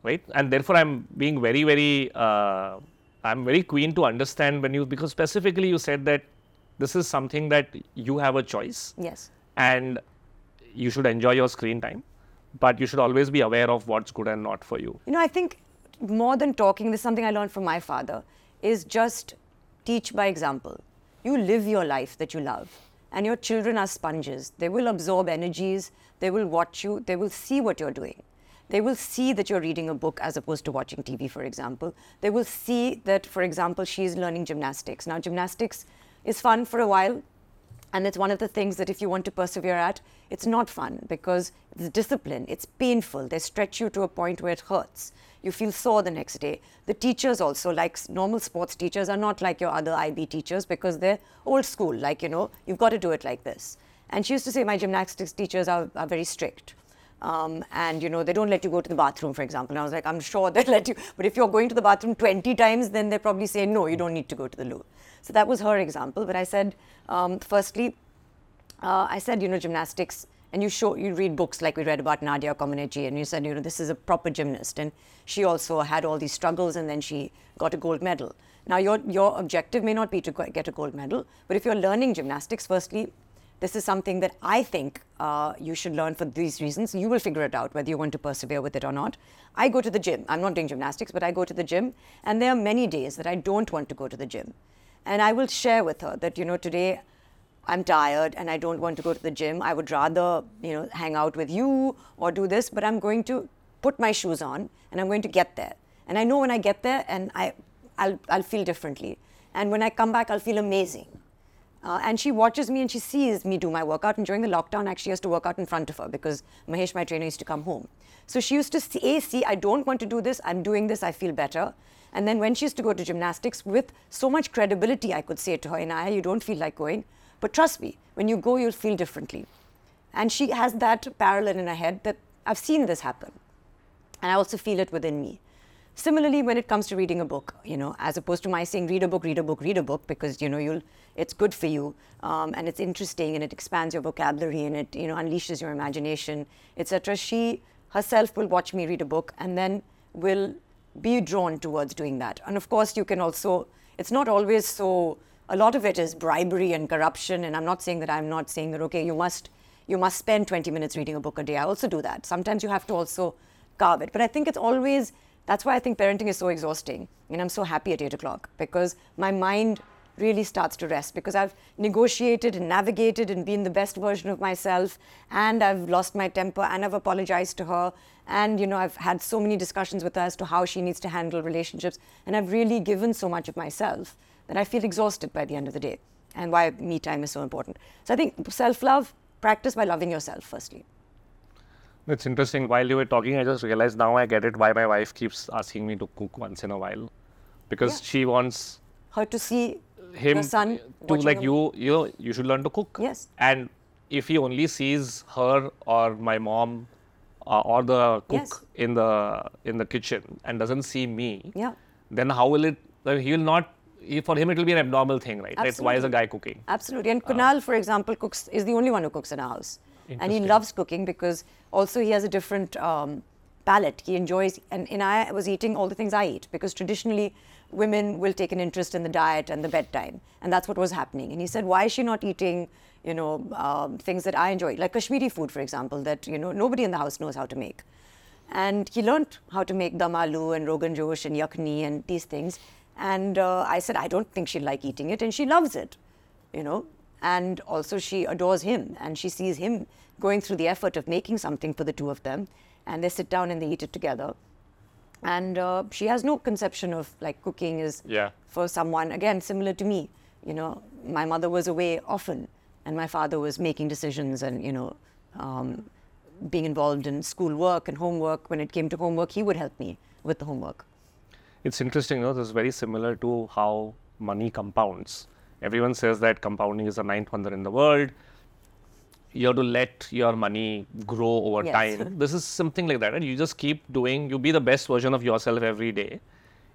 right? And therefore, I'm being very, very, uh, I'm very keen to understand when you because specifically you said that this is something that you have a choice Yes. and you should enjoy your screen time but you should always be aware of what's good and not for you You know, I think more than talking, this is something I learned from my father, is just teach by example. You live your life that you love, and your children are sponges. They will absorb energies, they will watch you, they will see what you're doing. They will see that you're reading a book as opposed to watching TV, for example. They will see that, for example, she's learning gymnastics. Now, gymnastics is fun for a while, and it's one of the things that if you want to persevere at, it's not fun because it's discipline, it's painful. They stretch you to a point where it hurts. You feel sore the next day. The teachers also, like normal sports teachers, are not like your other IB teachers because they're old school, like, you know, you've got to do it like this. And she used to say, My gymnastics teachers are, are very strict. Um, and you know they don't let you go to the bathroom, for example. And I was like, I'm sure they'll let you, but if you're going to the bathroom 20 times, then they probably say no, you don't need to go to the loo. So that was her example. But I said, um, firstly, uh, I said, you know, gymnastics, and you show, you read books like we read about Nadia Comaneci, and you said, you know, this is a proper gymnast, and she also had all these struggles, and then she got a gold medal. Now, your your objective may not be to get a gold medal, but if you're learning gymnastics, firstly, this is something that I think uh, you should learn for these reasons. You will figure it out whether you want to persevere with it or not. I go to the gym. I'm not doing gymnastics, but I go to the gym, and there are many days that I don't want to go to the gym. And I will share with her that, you know, today I'm tired and I don't want to go to the gym. I would rather, you know, hang out with you or do this, but I'm going to put my shoes on and I'm going to get there. And I know when I get there and I, I'll, I'll feel differently. And when I come back, I'll feel amazing. Uh, and she watches me and she sees me do my workout. And during the lockdown, actually, has to work out in front of her because Mahesh, my trainer, used to come home. So she used to see, A, see, I don't want to do this. I'm doing this. I feel better. And then when she used to go to gymnastics, with so much credibility, I could say to her, Inaya, you don't feel like going. But trust me, when you go, you'll feel differently. And she has that parallel in her head that I've seen this happen. And I also feel it within me. Similarly, when it comes to reading a book, you know, as opposed to my saying read a book, read a book, read a book, because you know you'll, it's good for you, um, and it's interesting, and it expands your vocabulary, and it you know unleashes your imagination, etc. She herself will watch me read a book, and then will be drawn towards doing that. And of course, you can also. It's not always so. A lot of it is bribery and corruption, and I'm not saying that I'm not saying that okay, you must you must spend 20 minutes reading a book a day. I also do that. Sometimes you have to also carve it. But I think it's always, that's why I think parenting is so exhausting. And I'm so happy at 8 o'clock because my mind really starts to rest because I've negotiated and navigated and been the best version of myself and I've lost my temper and I've apologized to her and you know I've had so many discussions with her as to how she needs to handle relationships and I've really given so much of myself that I feel exhausted by the end of the day and why me time is so important. So I think self-love practice by loving yourself firstly. It's interesting while you were talking i just realized now i get it why my wife keeps asking me to cook once in a while because Yeah. she wants Her to see him the son to like you you know you should learn to cook Yes. and if he only sees her or my mom uh, or the cook Yes. in the in the kitchen and doesn't see me Yeah. then how will it like, he will not for him it will be an abnormal thing right That's why is a guy cooking Absolutely. And Kunal, for example, cooks is the only one who cooks in our house. And he loves cooking because also he has a different um, palate. He enjoys, and, and I was eating all the things I eat because traditionally women will take an interest in the diet and the bedtime. And that's what was happening. And he said, why is she not eating, you know, um, things that I enjoy? Like Kashmiri food, for example, that, you know, nobody in the house knows how to make. And he learned how to make dam and rogan josh and yakni and these things. And uh, I said, I don't think she'll like eating it. And she loves it, you know. And also, she adores him and she sees him going through the effort of making something for the two of them. And they sit down and they eat it together. And uh, she has no conception of like cooking is Yeah. for someone, again, similar to me. You know, my mother was away often and my father was making decisions and, you know, um, being involved in school work and homework. When it came to homework, he would help me with the homework. It's interesting, you know, this is very similar to how money compounds. Everyone says that compounding is the ninth wonder in the world. you have to let your money grow over Yes. time. *laughs* This is something like that, and you just keep doing. You be the best version of yourself every day.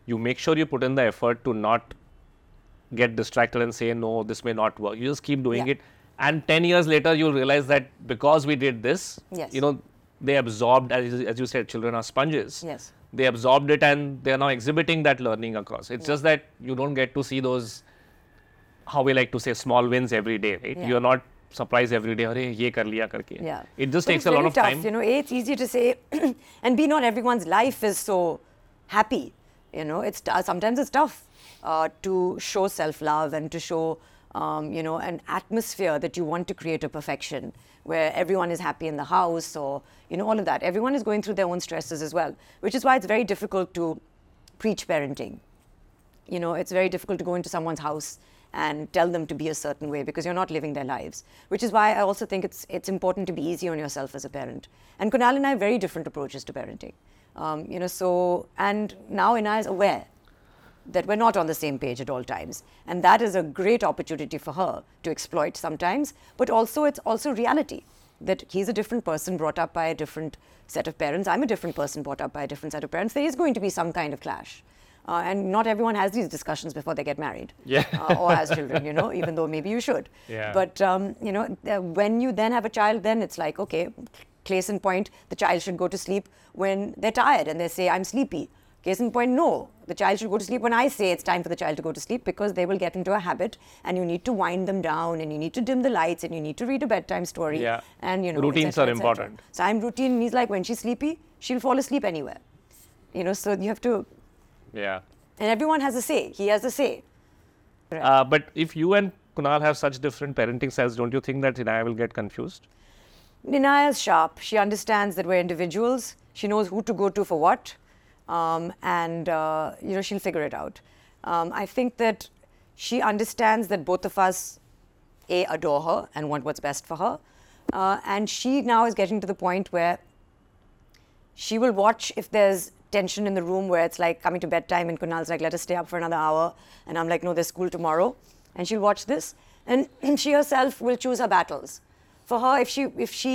You make sure you put in the effort to not get distracted and say no, this may not work. You just keep doing Yeah. it, and ten years later, you'll realize that because we did this, Yes. you know, they absorbed, as, as you said, children are sponges. Yes. They absorbed it, and they are now exhibiting that learning across. It's just that you don't get to see those how we like to say small wins every day, right? Yeah. You're not surprised every day, "Arey, ye kar liya karke. Yeah. It just But takes a lot of tough, time. You know, A, it's easy to say, *clears throat* and B, not everyone's life is so happy. You know, it's uh, sometimes it's tough uh, to show self-love and to show, um, you know, an atmosphere that you want to create a perfection where everyone is happy in the house or, you know, all of that. Everyone is going through their own stresses as well, which is why it's very difficult to preach parenting you know, it's very difficult to go into someone's house and tell them to be a certain way because you're not living their lives. Which is why I also think it's it's important to be easy on yourself as a parent. And Kunal and I have very different approaches to parenting. Um, you know, so and now Ina is aware that we're not on the same page at all times. And that is a great opportunity for her to exploit sometimes, but also it's also reality that he's a different person brought up by a different set of parents. I'm a different person brought up by a different set of parents. There is going to be some kind of clash. Uh, and not everyone has these discussions before they get married Yeah. uh, or has children, you know, even though maybe you should. Yeah. But, um, you know, uh, when you then have a child, then it's like, okay, case in point, the child should go to sleep when they're tired and they say, I'm sleepy. Case in point, no. The child should go to sleep when I say it's time for the child to go to sleep because they will get into a habit and you need to wind them down and you need to dim the lights and you need to read a bedtime story. Yeah. And, you know, Routines cetera, are important. So I'm routine. And he's like, when she's sleepy, she'll fall asleep anywhere. You know, so you have to, Yeah. and everyone has a say. He has a say. Uh, but if you and Kunal have such different parenting styles, don't you think that Inaya will get confused? Ninaya is sharp. She understands that we're individuals. She knows who to go to for what, um, and uh, you know she'll figure it out. Um, I think that she understands that both of us, a adore her and want what's best for her, uh, and she now is getting to the point where she will watch if there's tension in the room where it's like coming to bedtime and Kunal's like, let us stay up for another hour. And I'm like, no, there's school tomorrow. And she'll watch this. And *clears throat* she herself will choose her battles. For her, if she if she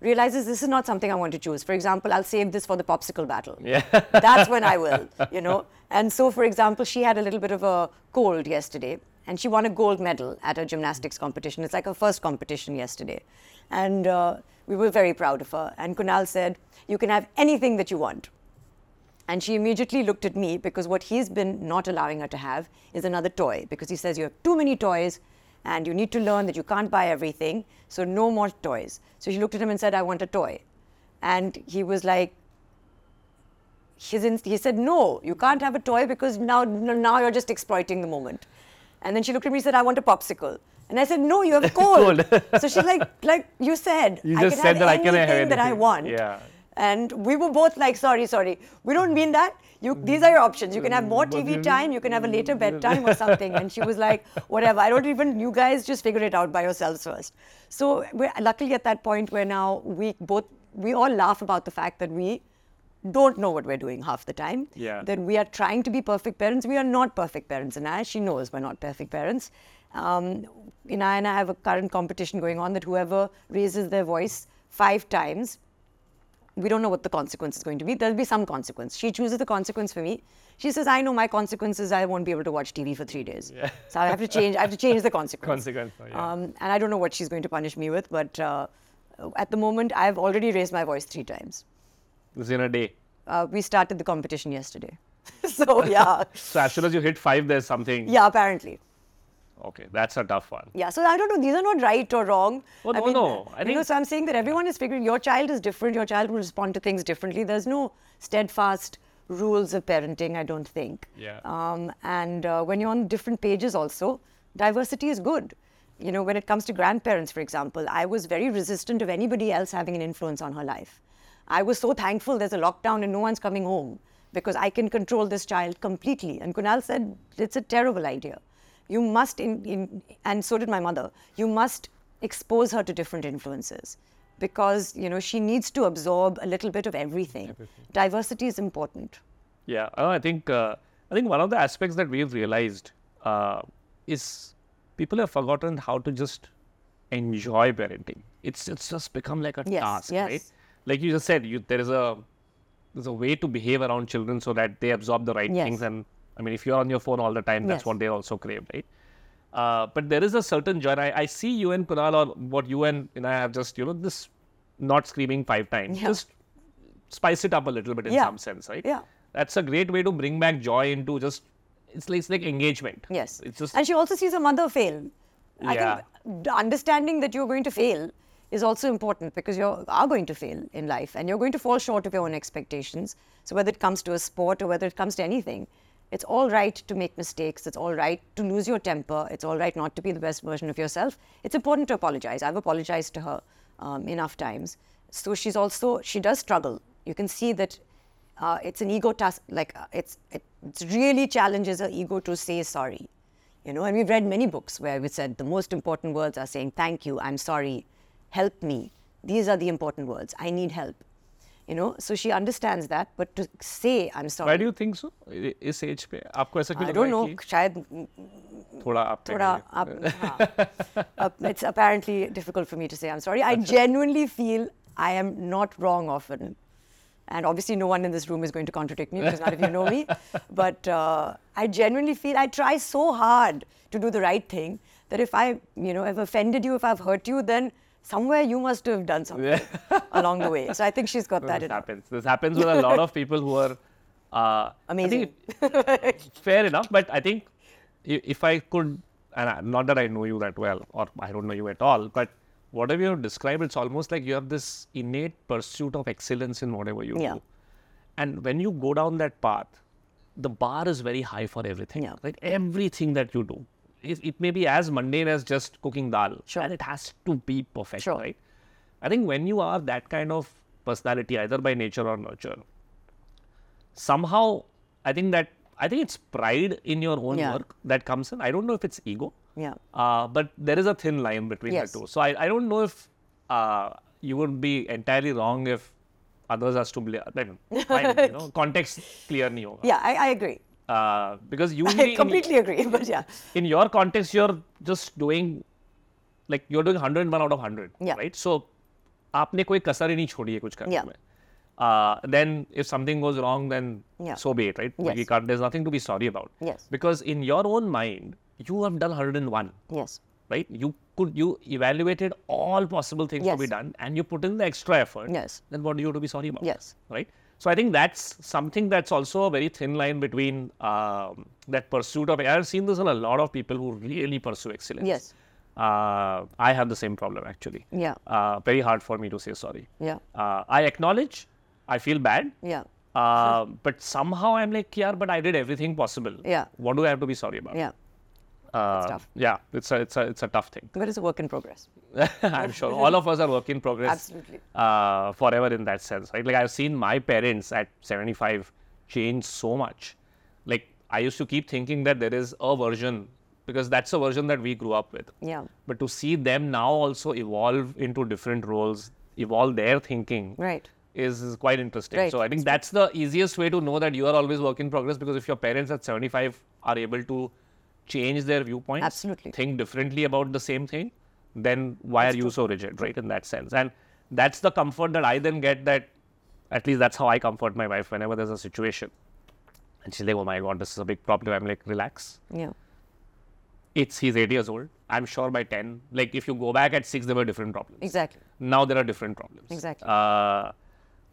realizes this is not something I want to choose, for example, I'll save this for the popsicle battle. Yeah. *laughs* That's when I will, you know. And so, for example, she had a little bit of a cold yesterday, and she won a gold medal at a gymnastics competition. It's like her first competition yesterday. And uh, we were very proud of her. And Kunal said, You can have anything that you want. And she immediately looked at me because what he's been not allowing her to have is another toy because he says you have too many toys and you need to learn that you can't buy everything, so no more toys. So she looked at him and said, I want a toy. And he was like, in, he said, No, you can't have a toy because now, now you're just exploiting the moment. And then she looked at me and said, I want a popsicle. And I said, No, you have *laughs* cold. so she's like, like you said, You I just can said have that I can have anything that I want. Yeah. And we were both like, sorry, sorry. We don't mean that. You, these are your options. You can have more TV time. You can have a later bedtime or something. And she was like, whatever. I don't even. You guys just figure it out by yourselves first. So we're luckily at that point where now we both we all laugh about the fact that we don't know what we're doing half the time. Yeah. That we are trying to be perfect parents. We are not perfect parents. And I, she knows we're not perfect parents. Um, Ina and I have a current competition going on that whoever raises their voice five times we don't know what the consequence is going to be. There'll be some consequence. She chooses the consequence for me. She says, I know my consequence is I won't be able to watch TV for three days. Yeah. So I have to change. I have to change the consequence. *laughs* Consequence, oh, yeah. Um, and I don't know what she's going to punish me with, but uh, at the moment, I've already raised my voice three times. This in a day. Uh, we started the competition yesterday. *laughs* so yeah, *laughs* So as soon as you hit five, there's something. yeah, apparently. Okay, that's a tough one. Yeah, so I don't know. These are not right or wrong. Oh, I no, mean, no. I you know, so I'm saying that everyone is figuring. Your child is different. Your child will respond to things differently. There's no steadfast rules of parenting. I don't think. Yeah. Um, and uh, when you're on different pages, also diversity is good. You know, when it comes to grandparents, for example, I was very resistant of anybody else having an influence on her life. I was so thankful there's a lockdown and no one's coming home because I can control this child completely. And Kunal said it's a terrible idea. You must, in, in, and so did my mother, you must expose her to different influences because, you know, she needs to absorb a little bit of everything. Diversity is important. Yeah, uh, I think uh, I think one of the aspects that we've realized uh, is people have forgotten how to just enjoy parenting. It's it's just become like a Yes, task, yes. right? Like you just said, you there is a there's a way to behave around children so that they absorb the right Yes. things. And I mean, if you're on your phone all the time, that's Yes. what they also crave, right? Uh, but there is a certain joy. I, I see you and Kunal or what you and know, I have just you know this not screaming five times. Yeah. Just spice it up a little bit in Yeah. some sense, right? Yeah. That's a great way to bring back joy into just it's like, it's like engagement. Yes. It's just and she also sees her mother fail. I Yeah. think understanding that you're going to fail is also important because you are going to fail in life and you're going to fall short of your own expectations. So whether it comes to a sport or whether it comes to anything, it's all right to make mistakes. It's all right to lose your temper. It's all right not to be the best version of yourself. It's important to apologize. I've apologized to her um, enough times. So she's also she does struggle. You can see that uh, it's an ego task. Like uh, it's it, really challenges her ego to say sorry. You know, and we've read many books where we said the most important words are saying thank you, I'm sorry, help me. These are the important words. I need help You know, so she understands that, but to say I'm sorry, Why do you think so? इ- इस as पे आपको ऐसा क्यों I लग don't रहा know. है कि शायद थोड़ा आप पे थोड़ा है? up, हाँ. Uh, *laughs* it's apparently difficult for me to say I'm sorry. I genuinely feel I am not wrong often. And obviously, no one in this room is going to contradict me because none of you know me. *laughs* But uh, I genuinely feel I try so hard to do the right thing that if I, you know, have offended you, if I've hurt you, then somewhere you must have done something *laughs* along the way. So I think she's got that this happens. This happens with a lot of people who are uh, Amazing. I think *laughs* fair enough, but I think if I could, and I, not that I know you that well, or I don't know you at all, but whatever you have described, it's almost like you have this innate pursuit of excellence in whatever you Yeah. do. And when you go down that path, the bar is very high for everything. Yeah. Right? Everything that you do. It, it may be as mundane as just cooking dal. Sure. And it has to be perfect, Sure. right? I think when you are that kind of personality, either by nature or nurture, somehow I think that I think it's pride in your own Yeah. work that comes in. I don't know if it's ego. Yeah. Uh, but there is a thin line between Yes. the two. So I, I don't know if uh, you would be entirely wrong if others are to blame. Fine, you know, *laughs* context clear nahi hoga. Yeah, I, I agree. Uh, because usually *laughs* I completely agree. But yeah. in your context, you're just doing like you're doing 101 out of 100, Yeah. right? So आपने कोई कसर ही नहीं छोड़ी है कुछ करने Yeah. में. Uh, then if something goes wrong, then Yeah. so be it, right? Like you Yes. can't, there's nothing to be sorry about. Yes. Because in your own mind, you have done 101, Yes. right? You could you evaluated all possible things to be Yes. done, and you put in the extra effort. Yes. Then what do you have to be sorry about? Yes. Right. So I think that's something that's also a very thin line between um, that pursuit of. I've seen this in a lot of people who really pursue excellence. Yes. Uh, I have the same problem actually. Yeah. Uh, very hard for me to say sorry. Yeah. Uh, I acknowledge. I feel bad. Yeah. Uh, but somehow I'm like, yeah, but I did everything possible. Yeah. What do I have to be sorry about? Yeah. Uh, tough. Yeah, it's a, it's a, it's a tough thing. But it's a work in progress. *laughs* I'm sure all of us are work in progress. Absolutely. Uh, forever in that sense, right? Like I've seen my parents at 75 change so much. Like I used to keep thinking that there is a version because that's a version that we grew up with. Yeah. But to see them now also evolve into different roles, evolve their thinking, Right. is, is quite interesting. Right. So I think that's the easiest way to know that you are always work in progress because if your parents at 75 are able to change their viewpoints, Absolutely. think differently about the same thing, then why are you so rigid, right? In that sense. And that's the comfort that I then get that at least that's how I comfort my wife whenever there's a situation. And she's like, oh my God, this is a big problem. I'm like, relax. Yeah. It's he's eight years old. I'm sure by 10, like if you go back at six, there were different problems. Exactly. Now there are different problems. Exactly. Uh,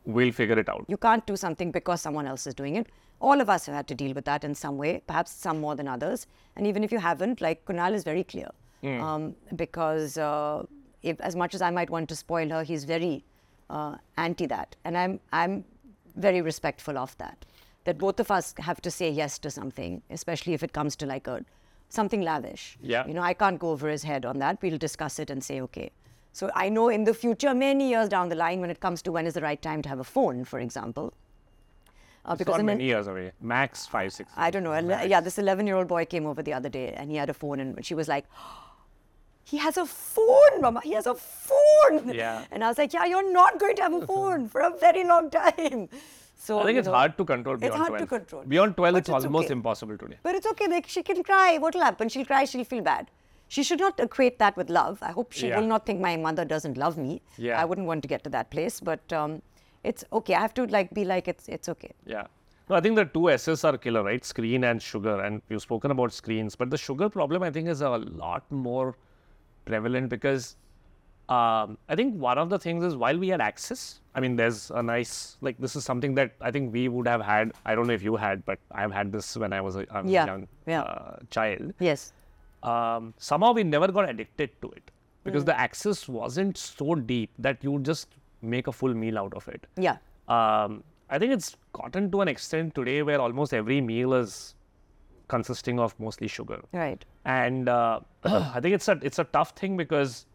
we'll figure it out. You can't do something because someone else is doing it. All of us have had to deal with that in some way, perhaps some more than others. And even if you haven't, like Kunal is very clear. Um, because uh, if, as much as I might want to spoil her, he's very uh, anti that. And I'm, I'm very respectful of that. That both of us have to say yes to something, especially if it comes to like a something lavish. Yeah. You know, I can't go over his head on that. We'll discuss it and say, okay. So I know in the future, many years down the line, when it comes to when is the right time to have a phone, for example. Uh, It's because not in an- many years away. Max five, six. I don't know. Yeah, this 11 year old boy came over the other day and he had a phone, and she was like, *gasps* He has a phone, Mama. He has a phone. Yeah. And I was like, Yeah, you're not going to have a phone for a very long time. So I think it's know, hard to control beyond it's hard 12. to control. Beyond 12, it's, it's almost okay. impossible today. But it's okay. Like she can cry. What'll happen? She'll cry. She'll feel bad. She should not equate that with love. I hope she Yeah. will not think my mother doesn't love me. Yeah. I wouldn't want to get to that place, but um, it's okay. I have to like be like it's it's okay. Yeah. No, I think the two S's are killer, right? Screen and sugar. And you've spoken about screens, but the sugar problem, I think, is a lot more prevalent because um, I think one of the things is while we had access, I mean, there's a nice, like, this is something that I think we would have had. I don't know if you had, but I've had this when I was a um, Yeah, young yeah. Uh, child. Yes. Um, somehow we never got addicted to it because Mm. the access wasn't so deep that you just make a full meal out of it Yeah. um, I think it's gotten to an extent today where almost every meal is consisting of mostly sugar, Right. and uh, *clears throat* I think it's a it's a tough thing because,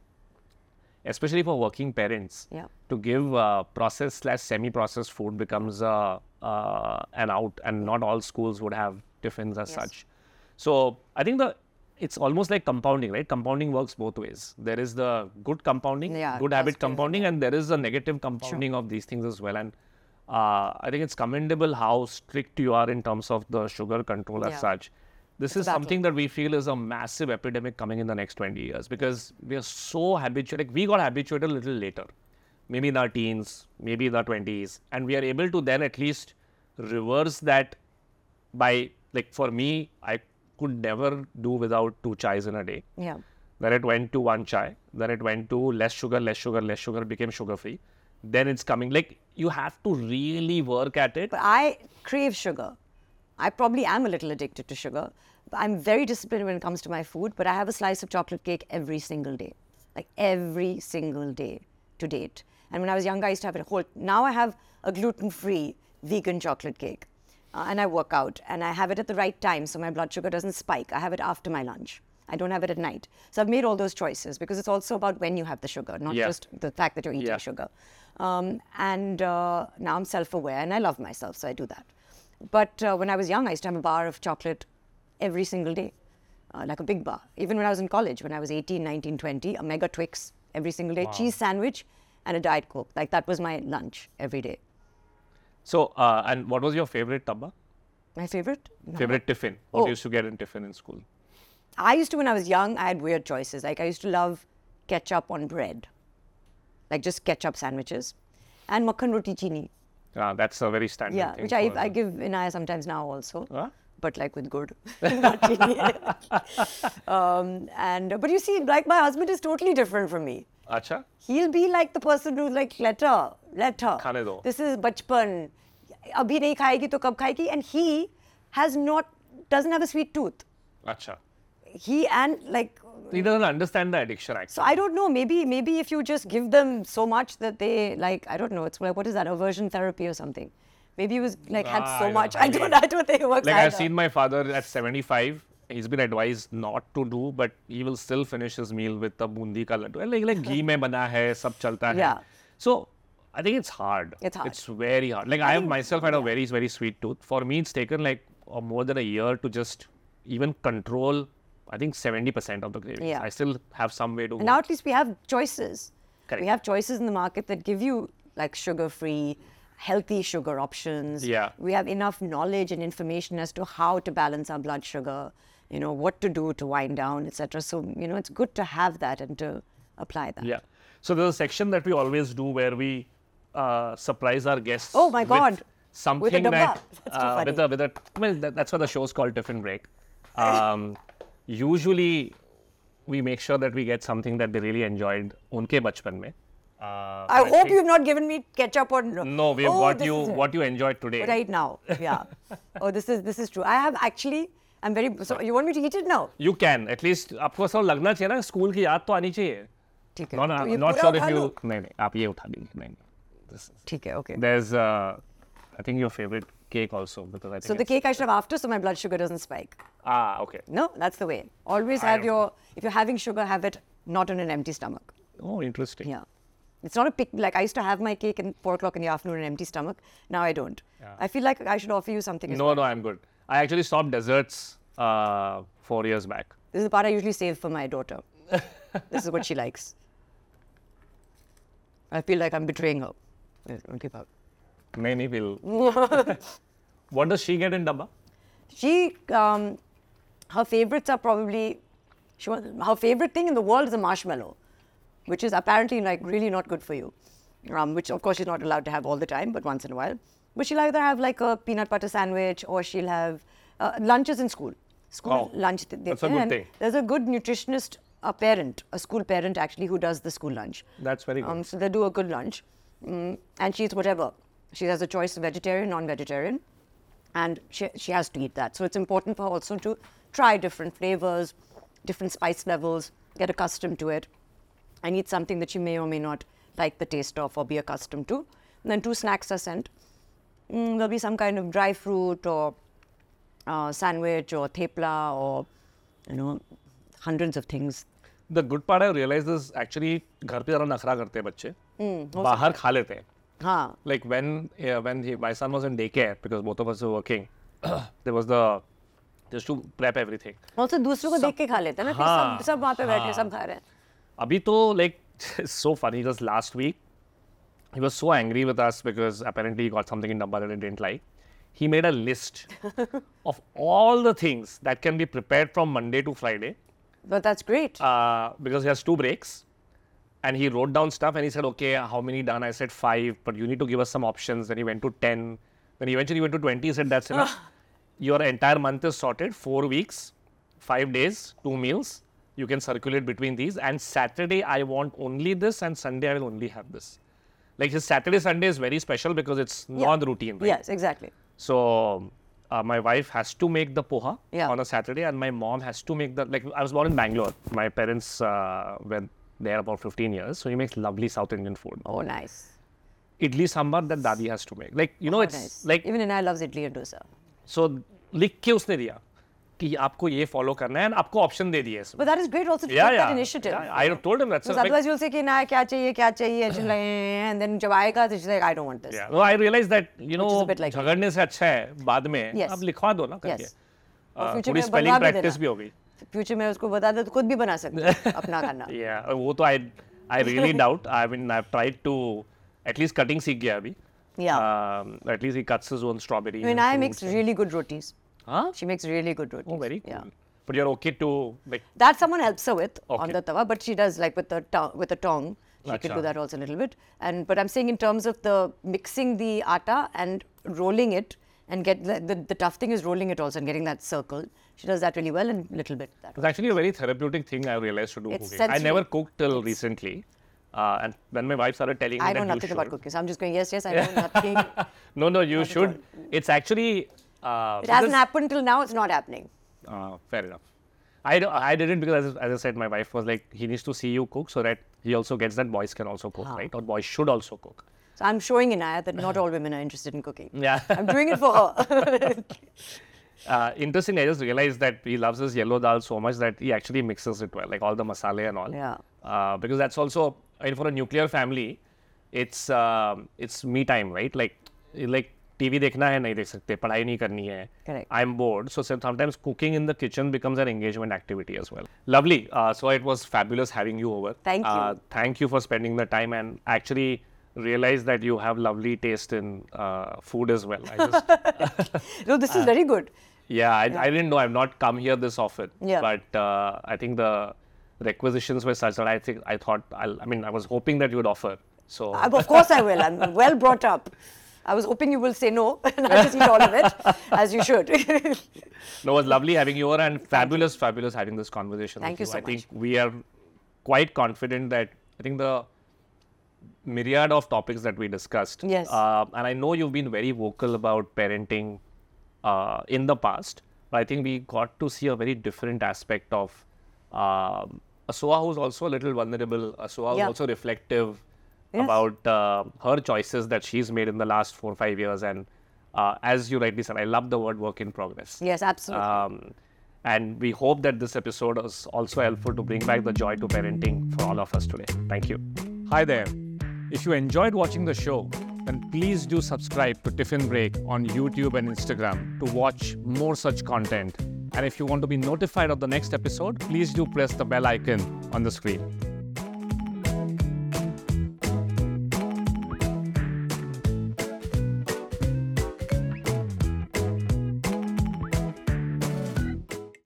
especially for working parents, Yeah. to give uh, processed slash semi-processed food becomes uh, uh, an out, and not all schools would have tiffins as such. So I think the it's almost like compounding, right? Compounding works both ways. There is the good compounding, Yeah, good habit compounding, and there is a negative compounding of these things as well. And uh, I think it's commendable how strict you are in terms of the sugar control as Yeah. such. This is something that we feel is a massive epidemic coming in the next 20 years because we are so habituated. Like we got habituated a little later, maybe in our teens, maybe in our 20s, and we are able to then at least reverse that by, like, for me, I could never do without two chais in a day. Yeah. Then it went to one chai. Then it went to less sugar, less sugar, less sugar, became sugar free. Then it's coming. Like you have to really work at it. But I crave sugar. I probably am a little addicted to sugar. I'm very disciplined when it comes to my food, but I have a slice of chocolate cake every single day. Like every single day to date. And when I was younger, I used to have it whole. Now I have a gluten free vegan chocolate cake. Uh, and I work out and I have it at the right time so my blood sugar doesn't spike. I have it after my lunch. I don't have it at night. So I've made all those choices because it's also about when you have the sugar, not Yeah. just the fact that you're eating Yeah. sugar. Um, and uh, now I'm self aware and I love myself, so I do that. But uh, when I was young, I used to have a bar of chocolate every single day, uh, like a big bar. Even when I was in college, when I was 18, 19, 20, a mega Twix every single day, cheese sandwich, and a Diet Coke. Like that was my lunch every day. So, uh, and what was your favorite dabba? My favorite? No. Favorite tiffin? What Oh. you used to get in tiffin in school? I used to, when I was young, I had weird choices. Like I used to love ketchup on bread, like just ketchup sandwiches, and makhan roti chini. Uh, that's a very standard Yeah, thing. which I, I give Inaya sometimes now also, Huh? but like with good. *laughs* Not chini. *laughs* um, and but you see, like my husband is totally different from me. Acha? He'll be like the person who's like, let her, let her. Khane do. This is bachpan. Abhi nahi khayegi to kab khayegi? And he has not, doesn't have a sweet tooth. Acha. He and like. He doesn't understand the addiction actually. So I don't know. Maybe maybe if you just give them so much that they like, I don't know. It's like what is that? Aversion therapy or something. Maybe he was like had ah, so I much. *laughs* I don't. I don't think it works. Like either. I've seen my father at 75 He's been advised not to do, but he will still finish his meal with the bundi ka laddu. Like, like ghee mein bana hai, sab chalta hai. Yeah. So I think it's hard. It's hard. It's very hard. Like I, have myself had a very very sweet tooth. For me, it's taken like uh, more than a year to just even control. I think 70% of the cravings. Yeah. I still have some way to. And now at least we have choices. Correct. We have choices in the market that give you like sugar-free, healthy sugar options. Yeah. We have enough knowledge and information as to how to balance our blood sugar. You know what to do to wind down, etc. So you know it's good to have that and to apply that. Yeah. So there's a section that we always do where we uh, surprise our guests. Oh my with God. Something dabba. that That's too uh, with a with a well that, that's why the show's called Tiffin Break. Um, usually we make sure that we get something that they really enjoyed unke bachpan mein. Uh, I hope think- you've not given me ketchup or No, we've Oh, got you what you enjoyed today. right now. Yeah. *laughs* oh, this is this is true. I have actually. I'm very. So you want me to eat it now? You can at least आपको सब लगना चाहिए ना school की याद तो आनी चाहिए. ठीक है. Not, तो ये not पूरा sure if उठा you लूं? नहीं नहीं आप ये उठा दीजिए नहीं नहीं. This is- ठीक है. Okay. There's, uh, I think your favorite cake also because I think So the it's- cake I should have after, so my blood sugar doesn't spike. ah okay. No, that's the way. Always I have don't- your. If you're having sugar, have it not on an empty stomach. Oh, interesting. Yeah. It's not a pick. Like I used to have my cake at four o'clock in the afternoon on an empty stomach. Now I don't. Yeah. I feel like I should offer you something. as No, no, I'm good. I actually stopped desserts uh, four years back. This is the part I usually save for my daughter. *laughs* this is what she likes. I feel like I'm betraying her. Don't keep up. Many will. *laughs* what does she get in Dabba? She, um, her favorites are probably, she her favorite thing in the world is a marshmallow, which is apparently like really not good for you. Um, which of course she's not allowed to have all the time, but once in a while. But she'll either have like a peanut butter sandwich or she'll have uh, lunches in school. School Oh, lunch. th- they- that's a good and thing. There's a good nutritionist, a parent, a school parent actually, who does the school lunch. That's very good. Um, so they do a good lunch, mm, and she's whatever. She has a choice of vegetarian, non-vegetarian, and she, she has to eat that. So it's important for her also to try different flavors, different spice levels, get accustomed to it, and eat something that she may or may not like the taste of or be accustomed to. And then two snacks are sent. Mm, there'll be some kind of dry fruit or uh, sandwich or thepla or you know hundreds of things. The good part I realized is actually घर पे ज़रा नखरा करते हैं बच्चे बाहर खा लेते हैं हाँ like when uh, when he, my son was in daycare because both of us were working there was the just to prep everything also दूसरों को देख के खा लेते हैं ना कि हाँ, सब सब वहाँ पे बैठे हाँ। सब खा रहे हैं Abhi to like so funny just last week he was so angry with us because apparently he got something in number that he didn't like. He made a list *laughs* of all the things that can be prepared from monday to friday. But that's great. Uh, because he has two breaks. And he wrote down stuff and he said okay how many done? I said five but you need to give us some options. Then he went to 10 then he eventually went to 20 he said that's *laughs* enough. Your entire month is sorted. Four weeks five days two meals. You can circulate between these. And saturday i want only this and sunday i will only have this like his saturday sunday is very special because it's Yeah. non-routine right? yes exactly So uh, my wife has to make the poha Yeah. on a Saturday, and my mom has to make the like. I was born in Bangalore. My parents uh, were there about 15 years, so he makes lovely South Indian food. oh nice Idli sambar that dadi has to make. Like you know, Oh, it's nice. like even Inai loves idli and dosa so लिख के उसने दिया कि आपको ये follow करना है and आपको ऑप्शन दे दिए but that is great also to take that initiative I told him otherwise you will say कि ना क्या चाहिए क्या चाहिए? एंड देन जब आएगा तो like I don't want this I realize that you know झगड़ने से अच्छा है बाद में। अब लिखवा दो ना करके। uh, थोड़ी स्पेलिंग प्रैक्टिस भी हो गई। फ्यूचर में उसको बता दे तो खुद भी बना सकते *laughs* अपना खाना या वो तो I I really doubt I mean I tried to at least cutting सीख गया अभी। या at least he cuts his own strawberry I makes really good rotis. Huh? she makes really good rotis Oh, very cool. yeah But you're okay to like. that someone helps her with on Okay. the tawa, but she does like with the tong, with the tong. She can do Acha. that also a little bit. And but I'm saying in terms of the mixing the atta and rolling it and get the, the, the tough thing is rolling it also and getting that circle. She does that really well and little bit that. It's actually a very therapeutic thing I realized to do It's cooking. I never sensory. cooked till recently. Uh, and when my wife started telling me I that know you nothing about should- cooking, so I'm just going yes, yes. I *laughs* know nothing. No, no, you should. It's actually. Uh, It hasn't happened till now. It's not happening. Uh, fair enough. I, I didn't because, as, as I said, my wife was like, he needs to see you cook so that he also gets that boys can also cook, Huh. right? Or boys should also cook. So I'm showing Inaya that not all women are interested in cooking. Yeah. I'm doing it for her. *laughs* Uh, interesting, I just realized that he loves his yellow dal so much that he actually mixes it well, like all the masala and all. Yeah. Uh, because that's also, I mean, for a nuclear family, it's um it's me time, right? Like, like TV देखना है नहीं देख सकते पढ़ाई नहीं करनी है sometimes cooking in the kitchen becomes an engagement activity as well lovely uh, so it was fabulous having you over Thank you. uh, thank you for spending the time and actually realize that you have lovely taste in uh, food as well I just no, this is very good. Yeah, I, yeah I didn't know. I've not come here this often. Yeah. But uh, I think the requisitions were such that I think I thought I'll, I mean I was hoping that you would offer. So Uh, Of course I will. I'm well brought up. I was hoping you will say no *laughs* and I'll just eat all of it, as you should. *laughs* no, it was lovely having you over and fabulous, fabulous having this conversation. Thank with you so I think we are quite confident that I think the myriad of topics that we discussed. Yes. Uh, and I know you've been very vocal about parenting uh, in the past, but I think we got to see a very different aspect of um, a Soha who's also a little vulnerable, a Soha who's also reflective Yes. about uh, her choices that she's made in the last four or five years. And uh, as you rightly said, I love the word work in progress. yes, absolutely. Um, and we hope that this episode is also helpful to bring back the joy to parenting for all of us today. Thank you. Hi there. If you enjoyed watching the show, then please do subscribe to Tiffin Break on YouTube and Instagram to watch more such content. And if you want to be notified of the next episode, please do press the bell icon on the screen.